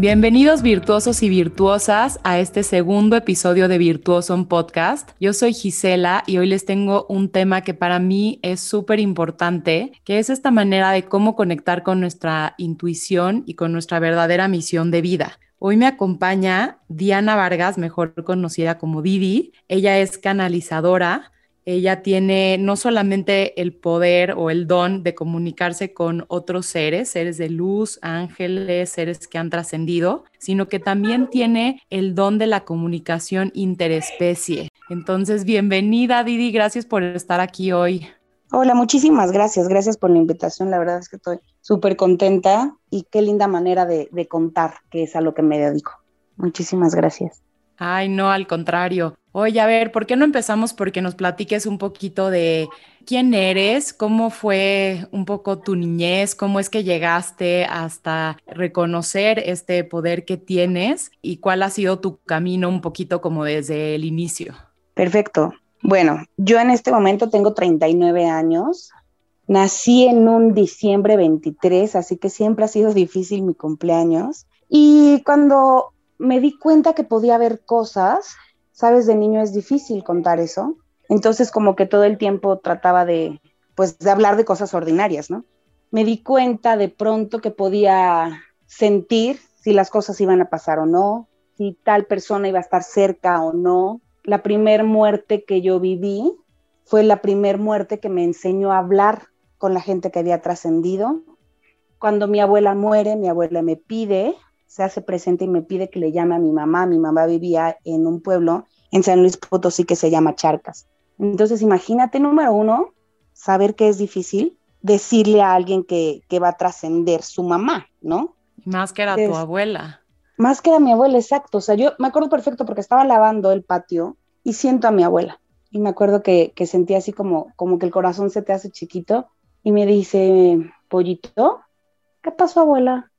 Bienvenidos virtuosos y virtuosas a este segundo episodio de Virtuoso Podcast. Yo soy Gisela y hoy les tengo un tema que para mí es súper importante, que es esta manera de cómo conectar con nuestra intuición y con nuestra verdadera misión de vida. Hoy me acompaña Diana Vargas, mejor conocida como Didi. Ella es canalizadora, ella tiene no solamente el poder o el don de comunicarse con otros seres, seres de luz, ángeles, seres que han trascendido, sino que también tiene el don de la comunicación interespecie. Entonces, bienvenida Didi, gracias por estar aquí hoy. Hola, muchísimas gracias, gracias por la invitación, la verdad es que estoy súper contenta y qué linda manera de, de contar, que es a lo que me dedico. Muchísimas gracias. Ay, no, al contrario. Oye, a ver, ¿por qué no empezamos porque nos platiques un poquito de quién eres, cómo fue un poco tu niñez, cómo es que llegaste hasta reconocer este poder que tienes y cuál ha sido tu camino un poquito como desde el inicio? Perfecto. Bueno, yo en este momento tengo 39 años. Nací en un diciembre 23, así que siempre ha sido difícil mi cumpleaños. Y cuando me di cuenta que podía haber cosas sabes, de niño es difícil contar eso. Entonces como que todo el tiempo trataba de, pues, de hablar de cosas ordinarias, ¿no? Me di cuenta de pronto que podía sentir si las cosas iban a pasar o no, si tal persona iba a estar cerca o no. La primer muerte que yo viví fue la primer muerte que me enseñó a hablar con la gente que había trascendido. Cuando mi abuela muere, mi abuela me pide se hace presente y me pide que le llame a mi mamá. Mi mamá vivía en un pueblo en San Luis Potosí que se llama Charcas. Entonces, imagínate, número uno, saber que es difícil decirle a alguien que, va a trascender su mamá, ¿no? Más que era tu abuela. Más que era mi abuela, exacto. O sea, yo me acuerdo perfecto porque estaba lavando el patio y siento a mi abuela. Y me acuerdo que, que sentí así como, como que el corazón se te hace chiquito y me dice, pollito, ¿qué pasó, abuela?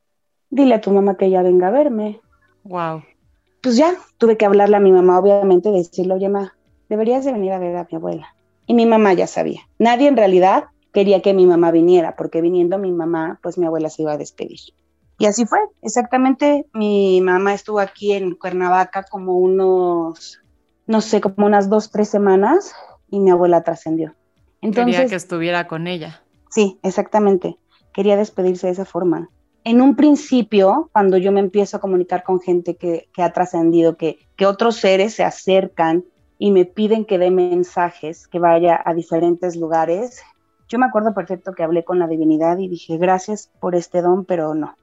Dile a tu mamá que ella venga a verme. Wow. Pues ya, tuve que hablarle a mi mamá, obviamente, decirle, oye, ma, deberías de venir a ver a mi abuela. Y mi mamá ya sabía. Nadie en realidad quería que mi mamá viniera, porque viniendo mi mamá, pues mi abuela se iba a despedir. Y así fue, exactamente. Mi mamá estuvo aquí en Cuernavaca como unos, no sé, como unas dos, tres semanas y mi abuela trascendió. Entonces, Quería que estuviera con ella. Sí, exactamente. Quería despedirse de esa forma en un principio, cuando yo me empiezo a comunicar con gente que, ha trascendido, que, otros seres se acercan y me piden que dé mensajes, que vaya a diferentes lugares, yo me acuerdo perfecto que hablé con la divinidad y dije, gracias por este don, pero no,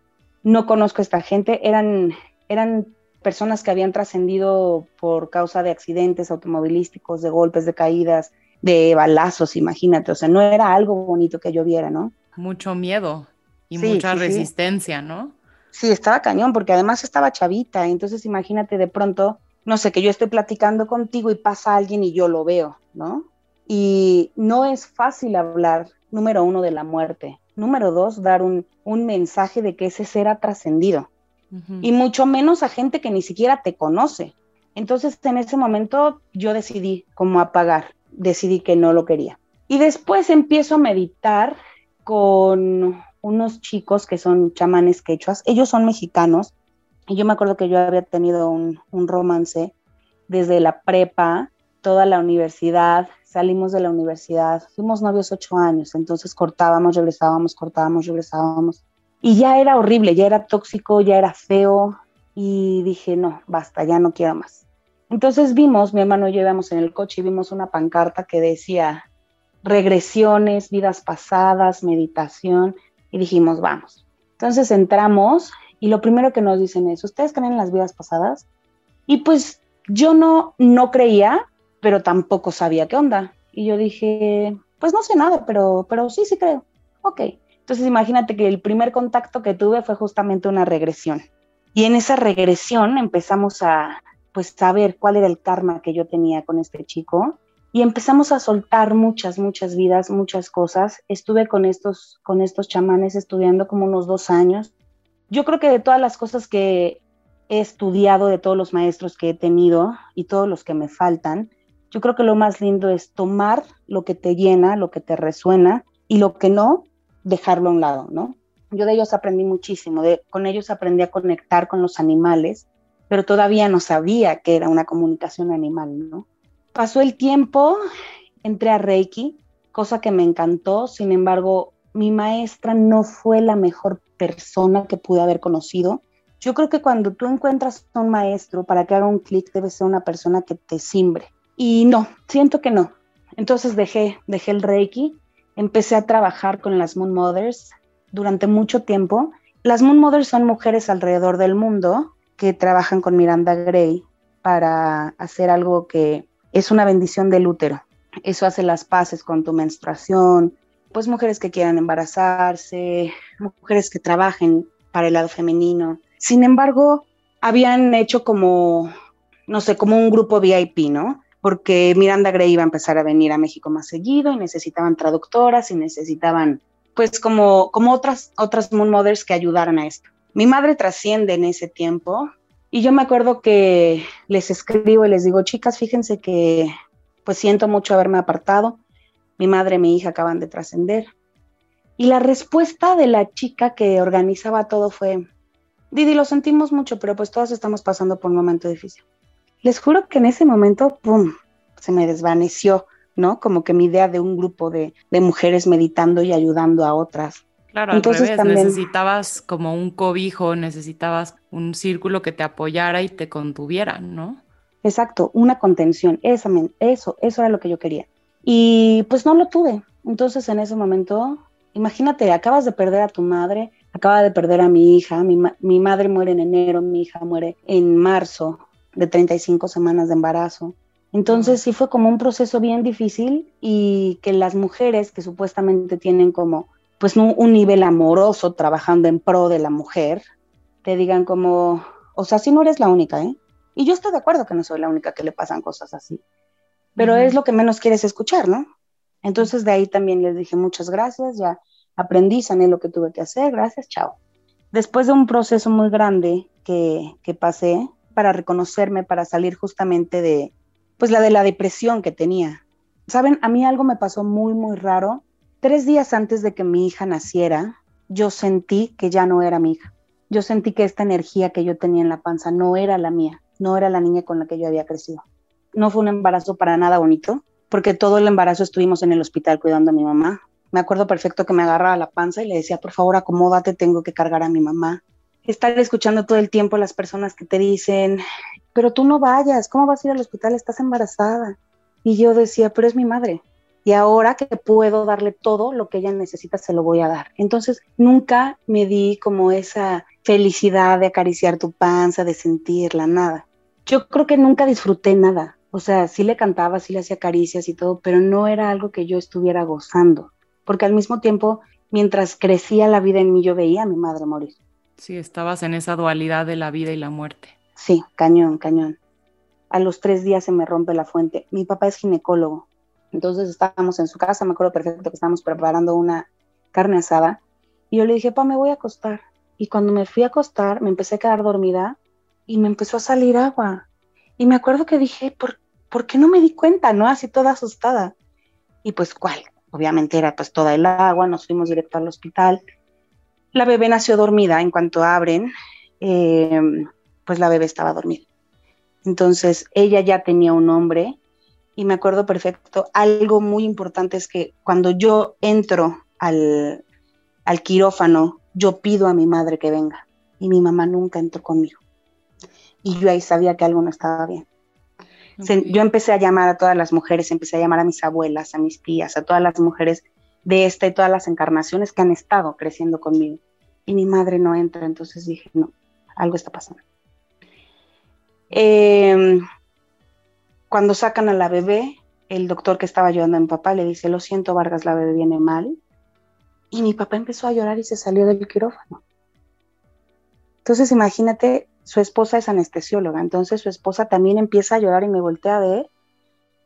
no conozco a esta gente. Eran, eran personas que habían trascendido por causa de accidentes automovilísticos, de golpes, de caídas, de balazos, imagínate. O sea, no era algo bonito que yo viera, ¿no? Mucho miedo y mucha resistencia, ¿no? Sí, estaba cañón, porque además estaba chavita, entonces imagínate de pronto, no sé, que yo estoy platicando contigo y pasa alguien y yo lo veo, ¿no? Y no es fácil hablar, número uno, de la muerte, número dos, dar un, mensaje de que ese ser ha trascendido, y mucho menos a gente que ni siquiera te conoce. Entonces en ese momento yo decidí cómo apagar, decidí que no lo quería. Y después empiezo a meditar con unos chicos que son chamanes quechuas, ellos son mexicanos, y yo me acuerdo que yo había tenido un, romance desde la prepa, toda la universidad, salimos de la universidad, fuimos novios ocho años, entonces cortábamos, regresábamos, cortábamos, regresábamos, y ya era horrible, ya era tóxico, ya era feo, y dije, no, basta, ya no quiero más. Entonces vimos, mi hermano y yo íbamos en el coche y vimos una pancarta que decía regresiones, vidas pasadas, meditación, y dijimos, vamos. Entonces entramos y lo primero que nos dicen es, ¿ustedes creen en las vidas pasadas? Y pues yo no, no creía, pero tampoco sabía qué onda. Y yo dije, pues no sé nada, pero, pero sí, sí creo. Ok. Entonces imagínate que el primer contacto que tuve fue justamente una regresión. Y en esa regresión empezamos a, pues, saber cuál era el karma que yo tenía con este chico y empezamos a soltar muchas, muchas vidas, muchas cosas. Estuve con estos, con estos chamanes estudiando como unos dos años. Yo creo que de todas las cosas que he estudiado, de todos los maestros que he tenido y todos los que me faltan, yo creo que lo más lindo es tomar lo que te llena, lo que te resuena y lo que no, dejarlo a un lado, ¿no? yo de ellos aprendí muchísimo, de, con ellos aprendí a conectar con los animales, pero todavía no sabía que era una comunicación animal, ¿no? Pasó el tiempo, entré a Reiki, cosa que me encantó, sin embargo, mi maestra no fue la mejor persona que pude haber conocido. Yo creo que cuando tú encuentras a un maestro para que haga un clic debe ser una persona que te simbre. Y no, siento que no. Entonces dejé, dejé el Reiki, empecé a trabajar con las Moon Mothers durante mucho tiempo. Las Moon Mothers son mujeres alrededor del mundo que trabajan con Miranda Gray para hacer algo que es una bendición del útero. Eso hace las paces con tu menstruación, pues mujeres que quieran embarazarse, mujeres que trabajen para el lado femenino. Sin embargo, habían hecho como, no sé, como un grupo VIP, ¿no? Porque Miranda Gray iba a empezar a venir a México más seguido y necesitaban traductoras y necesitaban, pues, como, como otras, otras Moon Mothers que ayudaran a esto. Mi madre trasciende en ese tiempo y yo me acuerdo que les escribo y les digo, chicas, fíjense que pues siento mucho haberme apartado. Mi madre y mi hija acaban de trascender. Y la respuesta de la chica que organizaba todo fue, Didi, lo sentimos mucho, pero pues todas estamos pasando por un momento difícil. Les juro que en ese momento, ¡pum!, se me desvaneció, ¿no? Como que mi idea de un grupo de, de mujeres meditando y ayudando a otras. Claro, Entonces, también... necesitabas como un cobijo, necesitabas un círculo que te apoyara y te contuviera, ¿no? Exacto, una contención, eso, eso, eso era lo que yo quería. Y pues no lo tuve. Entonces en ese momento, imagínate, acabas de perder a tu madre, acaba de perder a mi hija, mi, mi madre muere en enero, mi hija muere en marzo de 35 semanas de embarazo. Entonces sí fue como un proceso bien difícil y que las mujeres que supuestamente tienen como pues un, un, nivel amoroso trabajando en pro de la mujer, te digan como, o sea, si no eres la única, ¿eh? Y yo estoy de acuerdo que no soy la única que le pasan cosas así, pero es lo que menos quieres escuchar, ¿no? Entonces de ahí también les dije muchas gracias, ya aprendí, sané lo que tuve que hacer, gracias, chao. Después de un proceso muy grande que, que pasé para reconocerme, para salir justamente de, pues la de la depresión que tenía. Saben, a mí algo me pasó muy, muy raro Tres días antes de que mi hija naciera, yo sentí que ya no era mi hija. Yo sentí que esta energía que yo tenía en la panza no era la mía, no era la niña con la que yo había crecido. No fue un embarazo para nada bonito, porque todo el embarazo estuvimos en el hospital cuidando a mi mamá. Me acuerdo perfecto que me agarraba la panza y le decía, por favor, acomódate, tengo que cargar a mi mamá. Estar escuchando todo el tiempo a las personas que te dicen, pero tú no vayas, ¿cómo vas a ir al hospital? Estás embarazada. Y yo decía, pero es mi madre, y ahora que puedo darle todo lo que ella necesita, se lo voy a dar. Entonces, nunca me di como esa felicidad de acariciar tu panza, de sentirla, nada. Yo creo que nunca disfruté nada. O sea, sí le cantaba, sí le hacía caricias y todo, pero no era algo que yo estuviera gozando. Porque al mismo tiempo, mientras crecía la vida en mí, yo veía a mi madre morir. Sí, estabas en esa dualidad de la vida y la muerte. Sí, cañón, cañón. A los tres días se me rompe la fuente. Mi papá es ginecólogo entonces estábamos en su casa, me acuerdo perfecto que estábamos preparando una carne asada y yo le dije, pa, me voy a acostar. Y cuando me fui a acostar, me empecé a quedar dormida y me empezó a salir agua. Y me acuerdo que dije, ¿por, ¿por qué no me di cuenta? ¿No? Así toda asustada. Y pues, ¿cuál? Obviamente era pues toda el agua, nos fuimos directo al hospital. La bebé nació dormida, en cuanto abren, eh, pues la bebé estaba dormida. Entonces ella ya tenía un nombre y me acuerdo perfecto, algo muy importante es que cuando yo entro al, al quirófano, yo pido a mi madre que venga y mi mamá nunca entró conmigo. Y yo ahí sabía que algo no estaba bien. Yo empecé a llamar a todas las mujeres, empecé a llamar a mis abuelas, a mis tías, a todas las mujeres de esta y todas las encarnaciones que han estado creciendo conmigo. Y mi madre no entra, entonces dije, no, algo está pasando. Eh, cuando sacan a la bebé, el doctor que estaba ayudando a mi papá le dice, lo siento Vargas, la bebé viene mal. Y mi papá empezó a llorar y se salió del quirófano. Entonces imagínate, su esposa es anestesióloga, entonces su esposa también empieza a llorar y me voltea a ver.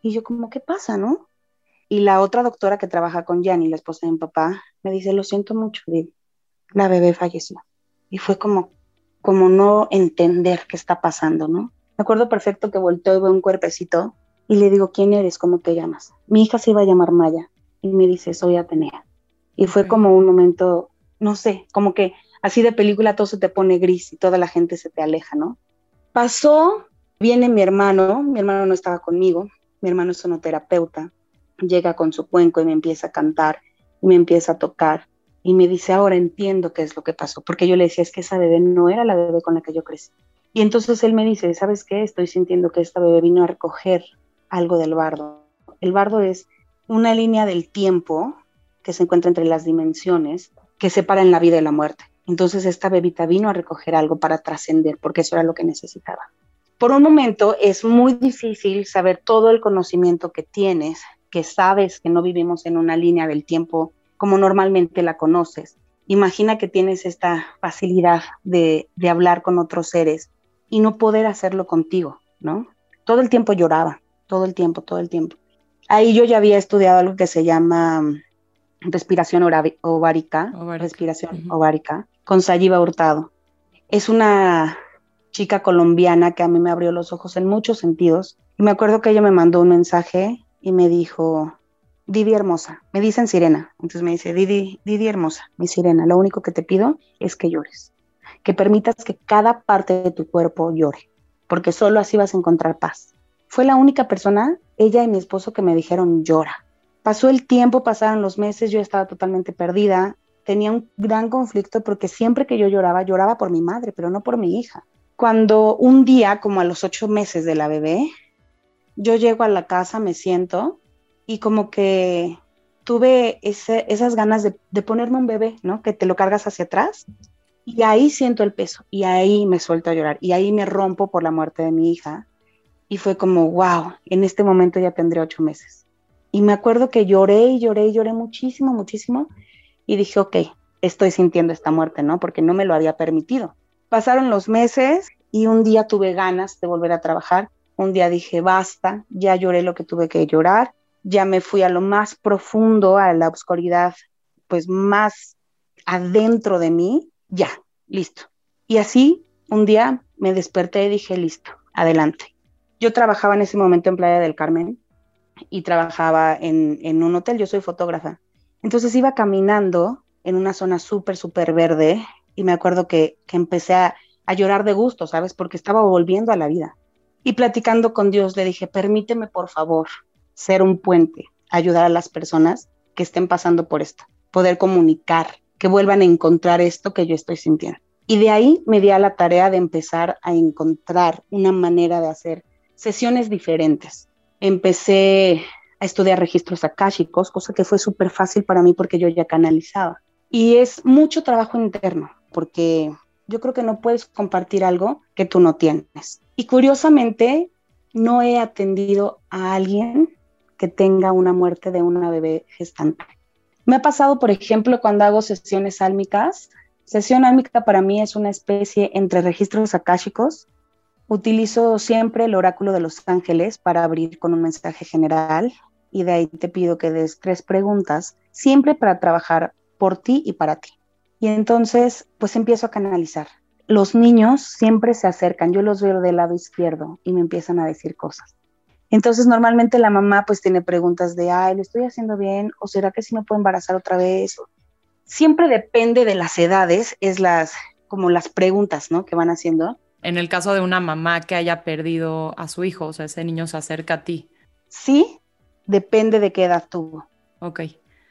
Y yo como, ¿qué pasa, no? Y la otra doctora que trabaja con Yanni, la esposa de mi papá, me dice, lo siento mucho, la bebé falleció. Y fue como, como no entender qué está pasando, ¿no? Me acuerdo perfecto que volteó y veo un cuerpecito y le digo, ¿quién eres? ¿Cómo te llamas? Mi hija se iba a llamar Maya y me dice, soy Atenea. Y fue como un momento no sé, como que así de película todo se te pone gris y toda la gente se te aleja, ¿no? Pasó, viene mi hermano, mi hermano no estaba conmigo, mi hermano es sonoterapeuta, llega con su cuenco y me empieza a cantar y me empieza a tocar y me dice, ahora entiendo qué es lo que pasó, porque yo le decía, es que esa bebé no era la bebé con la que yo crecí. Y entonces él me dice, ¿sabes qué? Estoy sintiendo que esta bebé vino a recoger algo del bardo. El bardo es una línea del tiempo que se encuentra entre las dimensiones que separan la vida y la muerte. Entonces esta bebita vino a recoger algo para trascender, porque eso era lo que necesitaba. Por un momento es muy difícil saber todo el conocimiento que tienes, que sabes que no vivimos en una línea del tiempo como normalmente la conoces. Imagina que tienes esta facilidad de, de hablar con otros seres y no poder hacerlo contigo, ¿no? Todo el tiempo lloraba, todo el tiempo, todo el tiempo. Ahí yo ya había estudiado algo que se llama mm, respiración ovárica, respiración ovárica, con Sayiba Hurtado. Es una chica colombiana que a mí me abrió los ojos en muchos sentidos. Y me acuerdo que ella me mandó un mensaje y me dijo, Didi hermosa, me dicen sirena, entonces me dice, Didi, Didi hermosa, mi sirena, lo único que te pido es que llores, que permitas que cada parte de tu cuerpo llore, porque solo así vas a encontrar paz. Fue la única persona, ella y mi esposo, que me dijeron llora. Pasó el tiempo, pasaron los meses, yo estaba totalmente perdida, tenía un gran conflicto porque siempre que yo lloraba, lloraba por mi madre, pero no por mi hija. Cuando un día, como a los ocho meses de la bebé, yo llego a la casa, me siento y como que tuve esas ganas de, ponerme un bebé, ¿no? Que te lo cargas hacia atrás y ahí siento el peso y ahí me suelto a llorar y ahí me rompo por la muerte de mi hija y fue como, wow, en este momento ya tendré ocho meses. Y me acuerdo que lloré y lloré y lloré muchísimo, muchísimo y dije, ok, estoy sintiendo esta muerte, ¿no? Porque no me lo había permitido. Pasaron los meses y un día tuve ganas de volver a trabajar. Un día dije, basta, ya lloré lo que tuve que llorar ya me fui a lo más profundo, a la oscuridad, pues más adentro de mí, ya, listo. Y así un día me desperté y dije, listo, adelante. Yo trabajaba en ese momento en Playa del Carmen y trabajaba en, un hotel, yo soy fotógrafa. Entonces iba caminando en una zona súper, súper verde y me acuerdo que, empecé a, a llorar de gusto, ¿sabes? Porque estaba volviendo a la vida. Y platicando con Dios le dije, permíteme por favor ser un puente, ayudar a las personas que estén pasando por esto, poder comunicar, que vuelvan a encontrar esto que yo estoy sintiendo. Y de ahí me di a la tarea de empezar a encontrar una manera de hacer sesiones diferentes. Empecé a estudiar registros akáshicos, cosa que fue súper fácil para mí porque yo ya canalizaba. Y es mucho trabajo interno, porque yo creo que no puedes compartir algo que tú no tienes. Y curiosamente, no he atendido a alguien que tenga una muerte de una bebé gestante. Me ha pasado, por ejemplo, cuando hago sesiones álmicas. Sesión álmica para mí es una especie entre registros akáshicos. Utilizo siempre el oráculo de los ángeles para abrir con un mensaje general y de ahí te pido que des tres preguntas, siempre para trabajar por ti y para ti. Y entonces, pues empiezo a canalizar. Los niños siempre se acercan, yo los veo del lado izquierdo y me empiezan a decir cosas. Entonces, normalmente la mamá pues tiene preguntas de, ay, ¿lo estoy haciendo bien? ¿O será que sí me puedo embarazar otra vez? Siempre depende de las edades, es las, como las preguntas, ¿no? Que van haciendo. En el caso de una mamá que haya perdido a su hijo, o sea, ese niño se acerca a ti. Sí, depende de qué edad tuvo. Ok.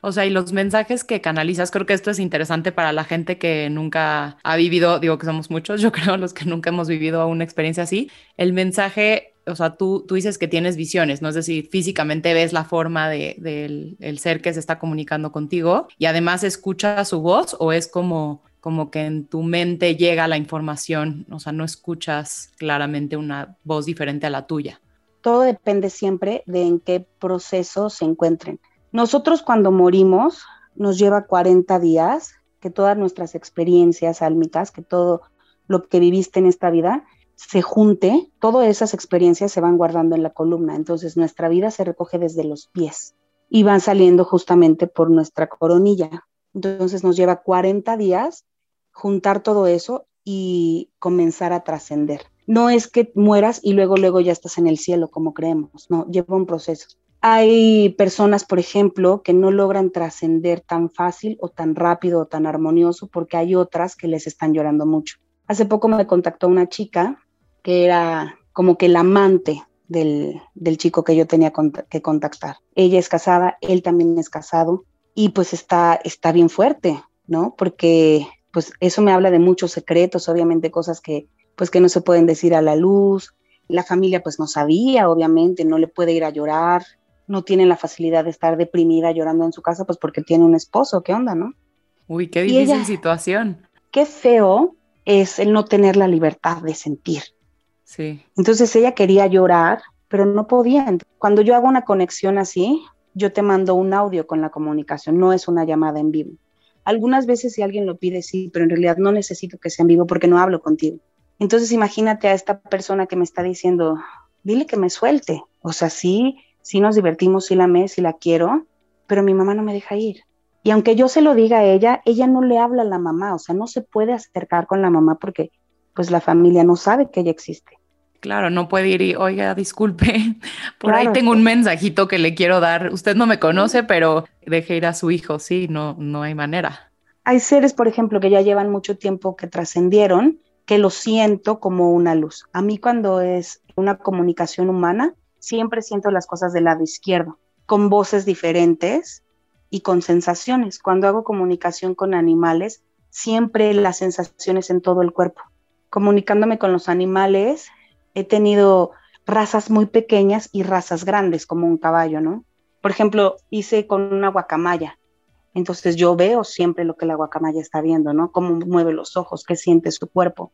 O sea, y los mensajes que canalizas, creo que esto es interesante para la gente que nunca ha vivido, digo que somos muchos, yo creo, los que nunca hemos vivido una experiencia así. El mensaje o sea, tú, tú dices que tienes visiones, ¿no? Es decir, físicamente ves la forma del el ser que se está comunicando contigo y además escuchas su voz o es como, como que en tu mente llega la información, o sea, no escuchas claramente una voz diferente a la tuya. Todo depende siempre de en qué proceso se encuentren. Nosotros cuando morimos nos lleva 40 días que todas nuestras experiencias álmicas, que todo lo que viviste en esta vida, se junte, todas esas experiencias se van guardando en la columna. Entonces nuestra vida se recoge desde los pies y van saliendo justamente por nuestra coronilla. Entonces nos lleva 40 días juntar todo eso y comenzar a trascender. No es que mueras y luego, luego ya estás en el cielo como creemos, no, lleva un proceso. Hay personas, por ejemplo, que no logran trascender tan fácil o tan rápido o tan armonioso porque hay otras que les están llorando mucho. Hace poco me contactó una chica que era como que el amante del, chico que yo tenía que contactar. Ella es casada, él también es casado y pues está, está bien fuerte, ¿no? Porque pues eso me habla de muchos secretos, obviamente cosas que pues que no se pueden decir a la luz. La familia pues no sabía, obviamente, no le puede ir a llorar, no tiene la facilidad de estar deprimida llorando en su casa pues porque tiene un esposo, ¿qué onda, no? Uy, qué difícil situación. Qué feo es el no tener la libertad de sentir. Entonces ella quería llorar, pero no podía. Cuando yo hago una conexión así, yo te mando un audio con la comunicación, no es una llamada en vivo. Algunas veces si alguien lo pide, sí, pero en realidad no necesito que sea en vivo porque no hablo contigo. Entonces imagínate a esta persona que me está diciendo, dile que me suelte. O sea, sí, sí nos divertimos, sí la me, sí la quiero, pero mi mamá no me deja ir. Y aunque yo se lo diga a ella, ella no le habla a la mamá, o sea, no se puede acercar con la mamá porque pues la familia no sabe que ella existe. Claro, no puede ir y, oiga, disculpe, por ahí tengo un mensajito que le quiero dar. Usted no me conoce, pero deje ir a su hijo, sí, no, no hay manera. Hay seres, por ejemplo, que ya llevan mucho tiempo que trascendieron, que lo siento como una luz. A mí cuando es una comunicación humana, siempre siento las cosas del lado izquierdo, con voces diferentes y con sensaciones. Cuando hago comunicación con animales, siempre las sensaciones en todo el cuerpo. Comunicándome con los animales, he tenido razas muy pequeñas y razas grandes, como un caballo, ¿no? Por ejemplo, hice con una guacamaya. Entonces yo veo siempre lo que la guacamaya está viendo, ¿no? Cómo mueve los ojos, qué siente su cuerpo.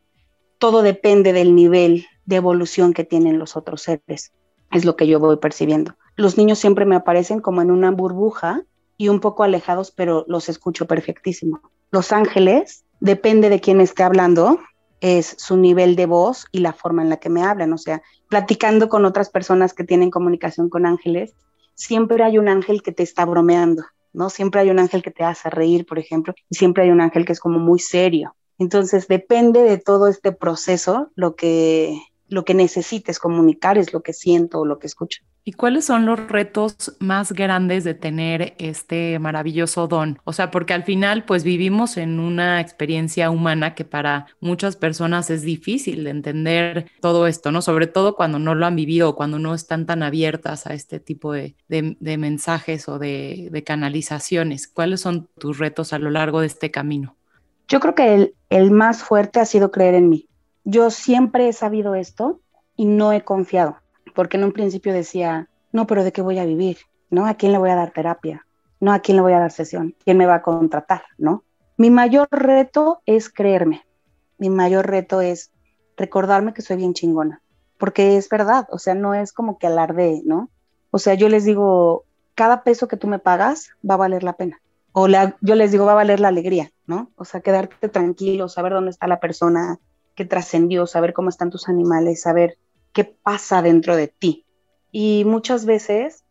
Todo depende del nivel de evolución que tienen los otros seres. Es lo que yo voy percibiendo. Los niños siempre me aparecen como en una burbuja y un poco alejados, pero los escucho perfectísimo. Los ángeles, depende de quién esté hablando, es su nivel de voz y la forma en la que me hablan. O sea, platicando con otras personas que tienen comunicación con ángeles, siempre hay un ángel que te está bromeando, ¿no? Siempre hay un ángel que te hace reír, por ejemplo, y siempre hay un ángel que es como muy serio. Entonces, depende de todo este proceso lo que, lo que necesites comunicar, es lo que siento o lo que escucho. ¿Y cuáles son los retos más grandes de tener este maravilloso don? O sea, porque al final pues vivimos en una experiencia humana que para muchas personas es difícil de entender todo esto, ¿no? Sobre todo cuando no lo han vivido, cuando no están tan abiertas a este tipo de, mensajes o de, de, canalizaciones. ¿Cuáles son tus retos a lo largo de este camino? Yo creo que el, el más fuerte ha sido creer en mí. Yo siempre he sabido esto y no he confiado porque en un principio decía, no, pero ¿de qué voy a vivir? ¿No? ¿A quién le voy a dar terapia? ¿No? ¿A quién le voy a dar sesión? ¿Quién me va a contratar? ¿No? Mi mayor reto es creerme. Mi mayor reto es recordarme que soy bien chingona, porque es verdad, o sea, no es como que alarde, ¿no? O sea, yo les digo, cada peso que tú me pagas va a valer la pena. O la, yo les digo, va a valer la alegría, ¿no? O sea, quedarte tranquilo, saber dónde está la persona que trascendió, saber cómo están tus animales, saber qué pasa dentro de ti. Y muchas veces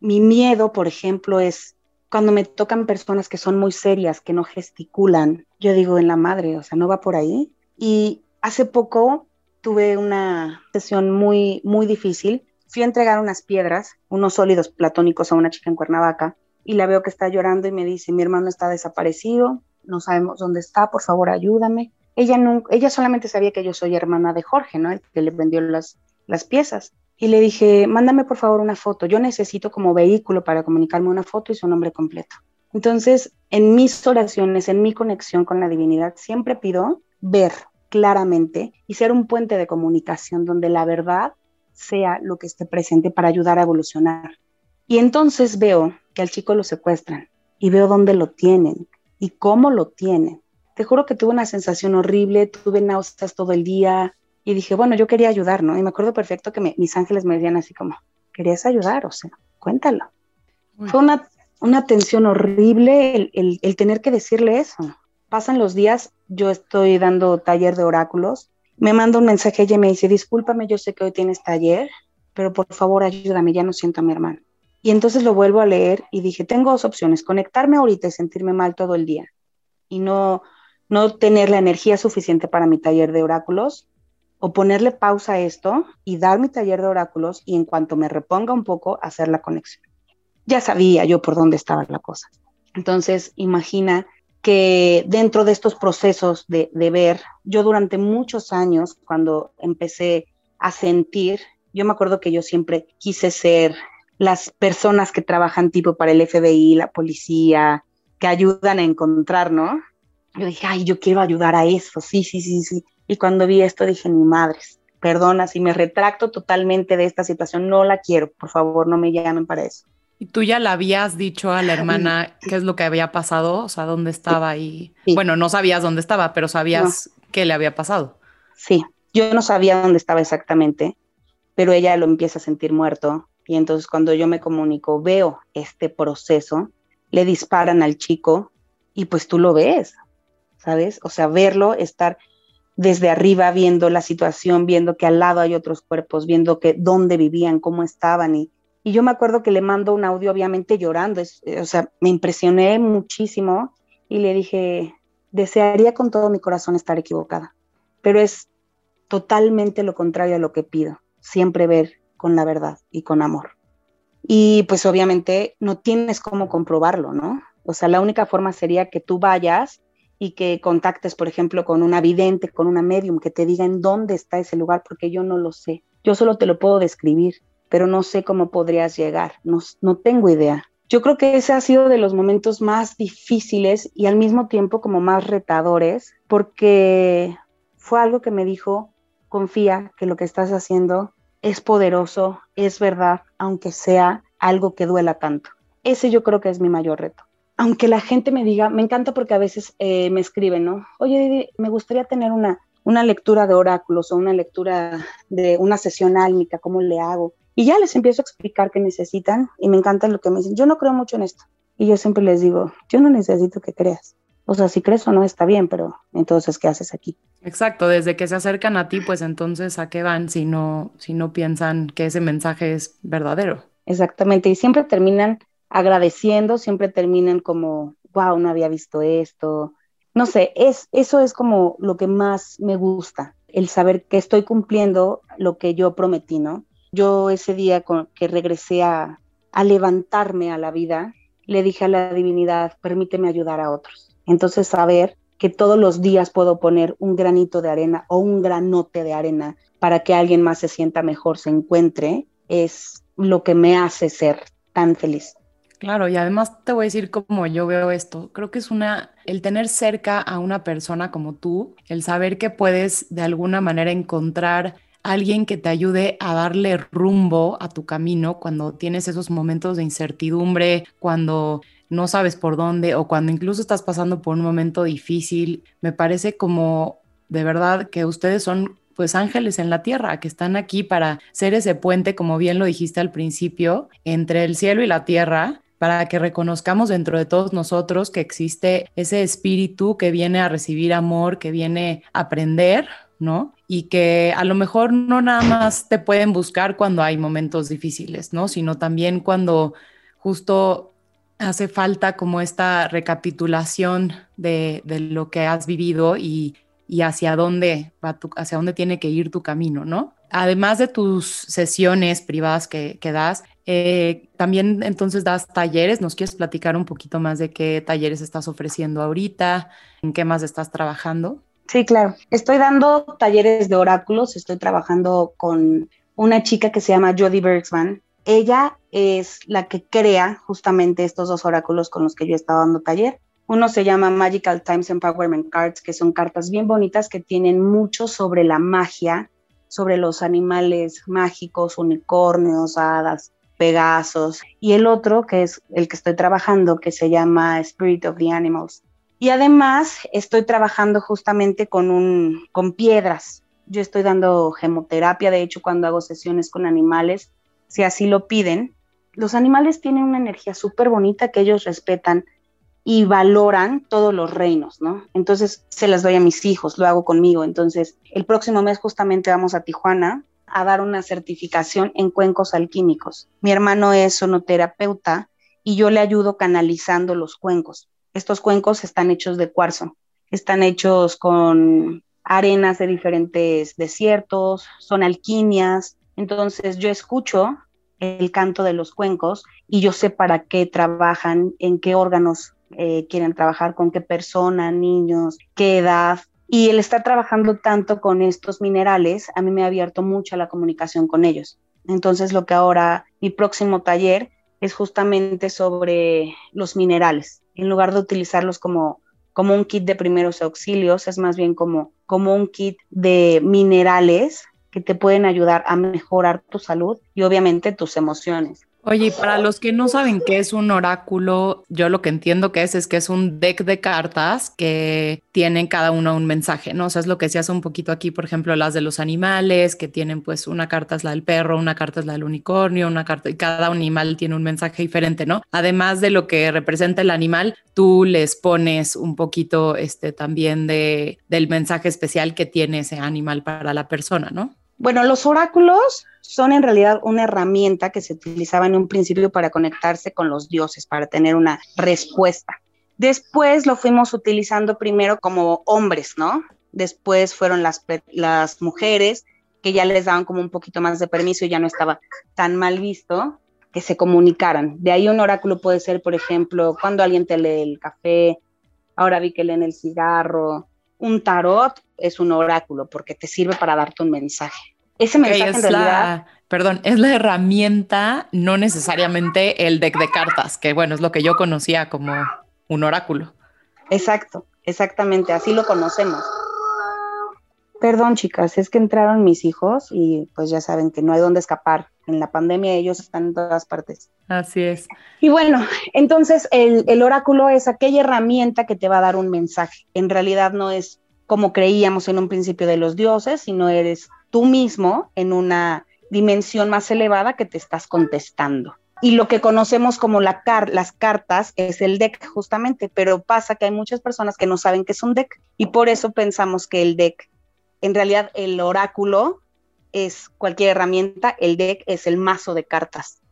mi miedo, por ejemplo, es cuando me tocan personas que son muy serias, que no gesticulan. Yo digo en la madre, o sea, no va por ahí. Y hace poco tuve una sesión muy, muy difícil. Fui a entregar unas piedras, unos sólidos platónicos a una chica en Cuernavaca y la veo que está llorando y me dice, mi hermano está desaparecido, no sabemos dónde está, por favor ayúdame. Ella, ella solamente sabía que yo soy hermana de Jorge, ¿no? El que le vendió las, las piezas. Y le dije, mándame por favor una foto. Yo necesito como vehículo para comunicarme una foto y su nombre completo. Entonces, en mis oraciones, en mi conexión con la divinidad, siempre pido ver claramente y ser un puente de comunicación donde la verdad sea lo que esté presente para ayudar a evolucionar. Y entonces veo que al chico lo secuestran y veo dónde lo tienen y cómo lo tienen. Te juro que tuve una sensación horrible, tuve náuseas todo el día, y dije, bueno, yo quería ayudar, ¿no? Y me acuerdo perfecto que mis ángeles me decían así como, querías ayudar, o sea, cuéntalo. Fue una, una tensión horrible el, el, tener que decirle eso. Pasan los días, yo estoy dando taller de oráculos, me manda un mensaje ella y me dice, discúlpame, yo sé que hoy tienes taller, pero por favor ayúdame, ya no siento a mi hermano. Y entonces lo vuelvo a leer y dije, tengo dos opciones, conectarme ahorita y sentirme mal todo el día y no, no tener la energía suficiente para mi taller de oráculos o ponerle pausa a esto y dar mi taller de oráculos y en cuanto me reponga un poco, hacer la conexión. Ya sabía yo por dónde estaba la cosa. Entonces, imagina que dentro de estos procesos de, de ver, yo durante muchos años, cuando empecé a sentir, yo me acuerdo que yo siempre quise ser las personas que trabajan tipo para el FBI, la policía, que ayudan a encontrar, ¿no? Yo dije, ay, yo quiero ayudar a eso, sí, sí, sí, sí. Y cuando vi esto dije, mi madre, perdona si me retracto totalmente de esta situación, no la quiero, por favor, no me llamen para eso. ¿Y tú ya le habías dicho a la hermana qué es lo que había pasado? O sea, dónde estaba y... Bueno, no sabías dónde estaba, pero sabías qué le había pasado. Sí, yo no sabía dónde estaba exactamente, pero ella lo empieza a sentir muerto. Y entonces cuando yo me comunico, veo este proceso, le disparan al chico y pues tú lo ves, ¿sabes? O sea, verlo, estar desde arriba viendo la situación, viendo que al lado hay otros cuerpos, viendo que dónde vivían, cómo estaban. Y, y yo me acuerdo que le mando un audio obviamente llorando, o sea, me impresioné muchísimo y le dije, desearía con todo mi corazón estar equivocada, pero es totalmente lo contrario a lo que pido, siempre ver con la verdad y con amor. Y pues obviamente no tienes cómo comprobarlo, ¿no? O sea, la única forma sería que tú vayas y que contactes, por ejemplo, con una vidente, con una medium, que te diga en dónde está ese lugar, porque yo no lo sé. Yo solo te lo puedo describir, pero no sé cómo podrías llegar, no, no tengo idea. Yo creo que ese ha sido de los momentos más difíciles y al mismo tiempo como más retadores, porque fue algo que me dijo, confía que lo que estás haciendo es poderoso, es verdad, aunque sea algo que duela tanto. Ese yo creo que es mi mayor reto aunque la gente me diga, me encanta porque a veces eh, me escriben, ¿no? Oye, me gustaría tener una, una lectura de oráculos o una lectura de una sesión álmica, ¿cómo le hago? Y ya les empiezo a explicar qué necesitan y me encanta lo que me dicen. Yo no creo mucho en esto. Y yo siempre les digo, yo no necesito que creas. O sea, si crees o no está bien, pero entonces, ¿qué haces aquí? Exacto, desde que se acercan a ti, pues entonces, ¿a qué van si no, si no piensan que ese mensaje es verdadero? Exactamente, y siempre terminan agradeciendo, siempre terminan como, wow, no había visto esto. No sé, es, eso es como lo que más me gusta, el saber que estoy cumpliendo lo que yo prometí, ¿no? Yo ese día que regresé a, a levantarme a la vida, le dije a la divinidad, permíteme ayudar a otros. Entonces, saber que todos los días puedo poner un granito de arena o un granote de arena para que alguien más se sienta mejor, se encuentre, es lo que me hace ser tan feliz. Claro, y además te voy a decir cómo yo veo esto. Creo que es una, el tener cerca a una persona como tú, el saber que puedes de alguna manera encontrar alguien que te ayude a darle rumbo a tu camino cuando tienes esos momentos de incertidumbre, cuando no sabes por dónde o cuando incluso estás pasando por un momento difícil. Me parece como de verdad que ustedes son pues ángeles en la tierra, que están aquí para ser ese puente, como bien lo dijiste al principio, entre el cielo y la tierra, para que reconozcamos dentro de todos nosotros que existe ese espíritu que viene a recibir amor, que viene a aprender, ¿no? Y que a lo mejor no nada más te pueden buscar cuando hay momentos difíciles, ¿no? Sino también cuando justo hace falta como esta recapitulación de, lo que has vivido y, hacia dónde va hacia dónde tiene que ir tu camino, ¿no? Además de tus sesiones privadas que, que das, eh, también entonces das talleres, ¿nos quieres platicar un poquito más de qué talleres estás ofreciendo ahorita? ¿En qué más estás trabajando? Sí, claro. Estoy dando talleres de oráculos, estoy trabajando con una chica que se llama Jodie Bergsman. Ella es la que crea justamente estos dos oráculos con los que yo he estado dando taller. Uno se llama Magical Times Empowerment Cards, que son cartas bien bonitas que tienen mucho sobre la magia, sobre los animales mágicos, unicornios, hadas, Pegasos, y el otro, que es el que estoy trabajando, que se llama Spirit of the Animals. Y además estoy trabajando justamente con, un, con piedras. Yo estoy dando gemoterapia, de hecho, cuando hago sesiones con animales, si así lo piden. Los animales tienen una energía súper bonita que ellos respetan y valoran todos los reinos, ¿no? Entonces se las doy a mis hijos, lo hago conmigo. Entonces, el próximo mes justamente vamos a Tijuana a dar una certificación en cuencos alquímicos. Mi hermano es sonoterapeuta y yo le ayudo canalizando los cuencos. Estos cuencos están hechos de cuarzo, están hechos con arenas de diferentes desiertos, son alquimias. Entonces yo escucho el canto de los cuencos y yo sé para qué trabajan, en qué órganos eh, quieren trabajar, con qué persona, niños, qué edad. Y el estar trabajando tanto con estos minerales, a mí me ha abierto mucho la comunicación con ellos. Entonces lo que ahora, mi próximo taller es justamente sobre los minerales. En lugar de utilizarlos como, como un kit de primeros auxilios, es más bien como, como un kit de minerales que te pueden ayudar a mejorar tu salud y obviamente tus emociones. Oye, para los que no saben qué es un oráculo, yo lo que entiendo que es es que es un deck de cartas que tienen cada uno un mensaje, ¿no? O sea, es lo que se hace un poquito aquí, por ejemplo, las de los animales, que tienen pues una carta es la del perro, una carta es la del unicornio, una carta, y cada animal tiene un mensaje diferente, ¿no? Además de lo que representa el animal, tú les pones un poquito este también de, del mensaje especial que tiene ese animal para la persona, ¿no? Bueno, los oráculos son en realidad una herramienta que se utilizaba en un principio para conectarse con los dioses, para tener una respuesta. Después lo fuimos utilizando primero como hombres, ¿no? Después fueron las, las mujeres que ya les daban como un poquito más de permiso y ya no estaba tan mal visto que se comunicaran. De ahí un oráculo puede ser, por ejemplo, cuando alguien te lee el café, ahora vi que leen el cigarro, un tarot es un oráculo porque te sirve para darte un mensaje. Ese mensaje en realidad... perdón, es la herramienta, no necesariamente el deck de cartas, que bueno, es lo que yo conocía como un oráculo. Exacto, exactamente, así lo conocemos. Perdón, chicas, es que entraron mis hijos y pues ya saben que no hay dónde escapar. En la pandemia ellos están en todas partes. Así es. Y bueno, entonces el, el oráculo es aquella herramienta que te va a dar un mensaje. En realidad no es como creíamos en un principio de los dioses, sino eres tú mismo en una dimensión más elevada que te estás contestando. Y lo que conocemos como la las cartas es el deck justamente, pero pasa que hay muchas personas que no saben qué es un deck y por eso pensamos que el deck, en realidad el oráculo es cualquier herramienta, el deck es el mazo de cartas.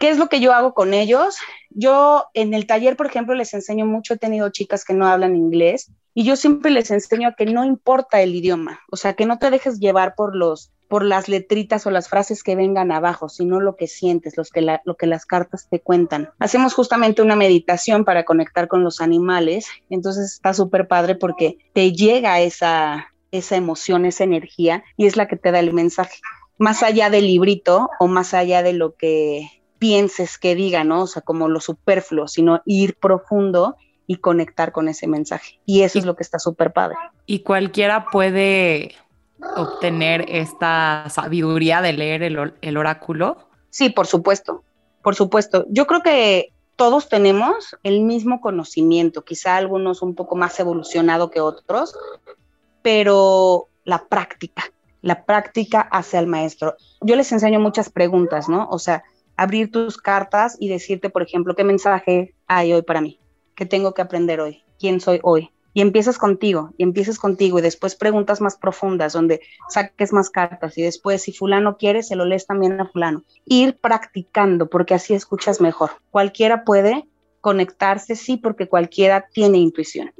¿Qué es lo que yo hago con ellos? Yo en el taller, por ejemplo, les enseño mucho, he tenido chicas que no hablan inglés y yo siempre les enseño a que no importa el idioma, o sea, que no te dejes llevar por los por las letritas o las frases que vengan abajo, sino lo que sientes, los que lo que las cartas te cuentan. Hacemos justamente una meditación para conectar con los animales, entonces está súper padre porque te llega esa, esa emoción, esa energía y es la que te da el mensaje. Más allá del librito o más allá de lo que pienses que diga, ¿no? O sea, como lo superfluo, sino ir profundo y conectar con ese mensaje. Y eso es lo que está súper padre. Y cualquiera puede obtener esta sabiduría de leer el, el, oráculo. Sí, por supuesto, por supuesto. Yo creo que todos tenemos el mismo conocimiento, quizá algunos un poco más evolucionado que otros, pero la práctica, la práctica hace al maestro. Yo les enseño muchas preguntas, ¿no? O sea, abrir tus cartas y decirte, por ejemplo, qué mensaje hay hoy para mí, qué tengo que aprender hoy, quién soy hoy. Y empiezas contigo, y empiezas contigo, y después preguntas más profundas, donde saques más cartas, y después, si fulano quiere, se lo lees también a fulano. Ir practicando, porque así escuchas mejor. Cualquiera puede conectarse, sí, porque cualquiera tiene intuición.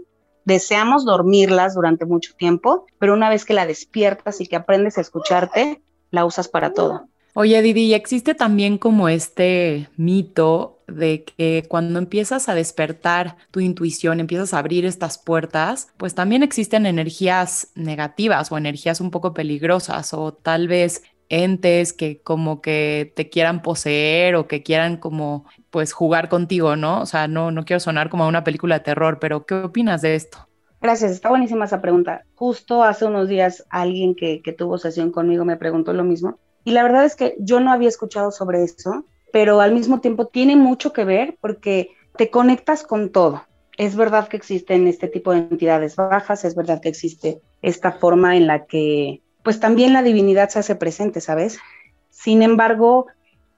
Deseamos dormirlas durante mucho tiempo, pero una vez que la despiertas y que aprendes a escucharte, la usas para todo. Oye, Didi, existe también como este mito de que cuando empiezas a despertar tu intuición, empiezas a abrir estas puertas, pues también existen energías negativas o energías un poco peligrosas o tal vez entes que como que te quieran poseer o que quieran como pues jugar contigo, ¿no? O sea, no, no quiero sonar como a una película de terror, pero ¿qué opinas de esto? Gracias, está buenísima esa pregunta. Justo hace unos días alguien que, que tuvo sesión conmigo me preguntó lo mismo y la verdad es que yo no había escuchado sobre eso, pero al mismo tiempo tiene mucho que ver porque te conectas con todo. Es verdad que existen este tipo de entidades bajas, es verdad que existe esta forma en la que pues también la divinidad se hace presente, ¿sabes? Sin embargo,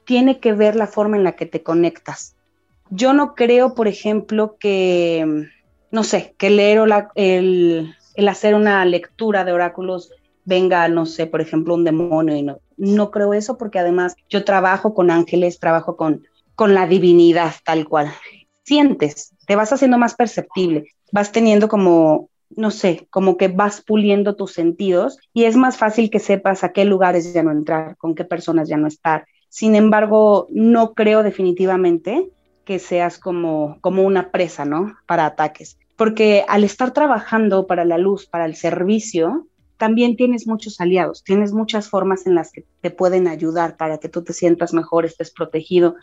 tiene que ver la forma en la que te conectas. Yo no creo, por ejemplo, que, no sé, que leer o el, el hacer una lectura de oráculos venga, no sé, por ejemplo, un demonio y no, no creo eso porque además yo trabajo con ángeles, trabajo con, con la divinidad tal cual. Sientes, te vas haciendo más perceptible, vas teniendo como no sé, como que vas puliendo tus sentidos y es más fácil que sepas a qué lugares ya no entrar, con qué personas ya no estar. Sin embargo, no creo definitivamente que seas como, como una presa, ¿no? Para ataques. Porque al estar trabajando para la luz, para el servicio, también tienes muchos aliados, tienes muchas formas en las que te pueden ayudar para que tú te sientas mejor, estés protegido.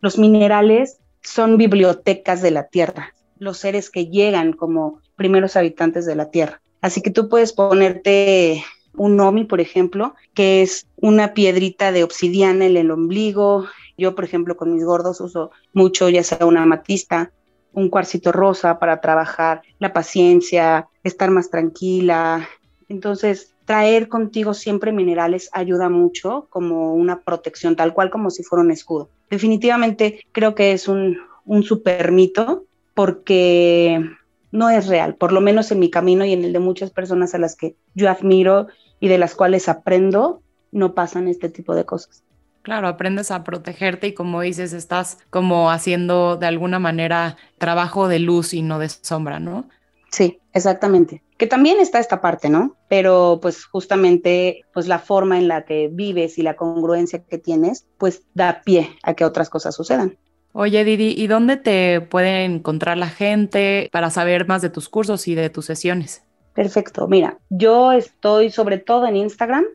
Los minerales son bibliotecas de la tierra, los seres que llegan como primeros habitantes de la tierra. Así que tú puedes ponerte un nomi, por ejemplo, que es una piedrita de obsidiana en el ombligo. Yo, por ejemplo, con mis gordos uso mucho, ya sea una amatista, un cuarcito rosa para trabajar la paciencia, estar más tranquila. Entonces, traer contigo siempre minerales ayuda mucho como una protección, tal cual como si fuera un escudo. Definitivamente creo que es un, un super mito porque no es real, por lo menos en mi camino y en el de muchas personas a las que yo admiro y de las cuales aprendo, no pasan este tipo de cosas. Claro, aprendes a protegerte y como dices, estás como haciendo de alguna manera trabajo de luz y no de sombra, ¿no? Sí, exactamente. Que también está esta parte, ¿no? Pero pues justamente pues la forma en la que vives y la congruencia que tienes, pues da pie a que otras cosas sucedan. Oye, Didi, ¿y dónde te puede encontrar la gente para saber más de tus cursos y de tus sesiones? Perfecto. Mira, yo estoy sobre todo en Instagram,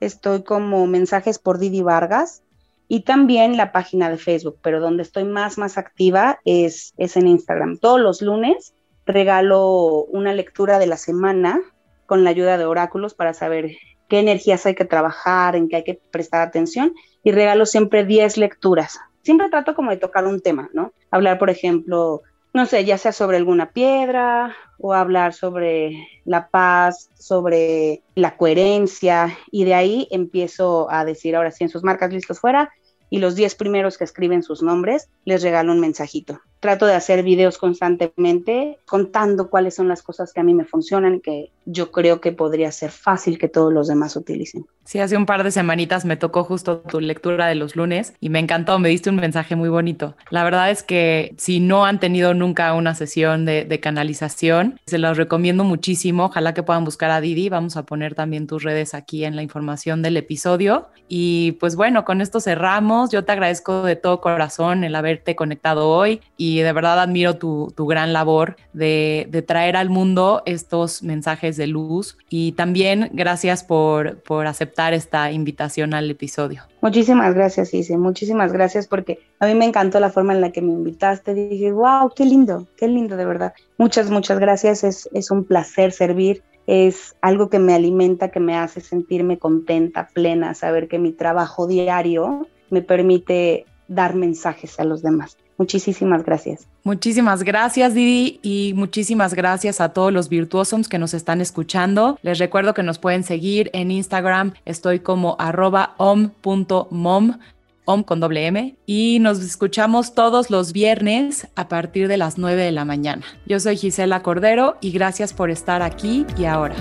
estoy como mensajes por Didi Vargas y también la página de Facebook, pero donde estoy más, más activa es, es en Instagram. Todos los lunes regalo una lectura de la semana con la ayuda de oráculos para saber qué energías hay que trabajar, en qué hay que prestar atención y regalo siempre 10 lecturas siempre trato como de tocar un tema, ¿no? Hablar, por ejemplo, no sé, ya sea sobre alguna piedra o hablar sobre la paz, sobre la coherencia y de ahí empiezo a decir ahora sí en sus marcas listos fuera y los 10 primeros que escriben sus nombres les regalo un mensajito. Trato de hacer videos constantemente contando cuáles son las cosas que a mí me funcionan y que yo creo que podría ser fácil que todos los demás utilicen. Sí, hace un par de semanitas me tocó justo tu lectura de los lunes y me encantó, me diste un mensaje muy bonito. La verdad es que si no han tenido nunca una sesión de, canalización, se los recomiendo muchísimo. Ojalá que puedan buscar a Didi. Vamos a poner también tus redes aquí en la información del episodio. Y pues bueno, con esto cerramos. Yo te agradezco de todo corazón el haberte conectado hoy y de verdad admiro tu, gran labor de, traer al mundo estos mensajes de luz y también gracias por, aceptar esta invitación al episodio. Muchísimas gracias, Ise, muchísimas gracias porque a mí me encantó la forma en la que me invitaste. Dije, wow, qué lindo, qué lindo de verdad. Muchas, muchas gracias. Es un placer servir es algo que me alimenta, que me hace sentirme contenta, plena, saber que mi trabajo diario me permite dar mensajes a los demás. Muchísimas gracias. Muchísimas gracias, Didi, y muchísimas gracias a todos los virtuosos que nos están escuchando. Les recuerdo que nos pueden seguir en Instagram. Estoy como arroba om.mom om con doble M, y nos escuchamos todos los viernes a partir de las 9 de la mañana. Yo soy Gisela Cordero y gracias por estar aquí y ahora.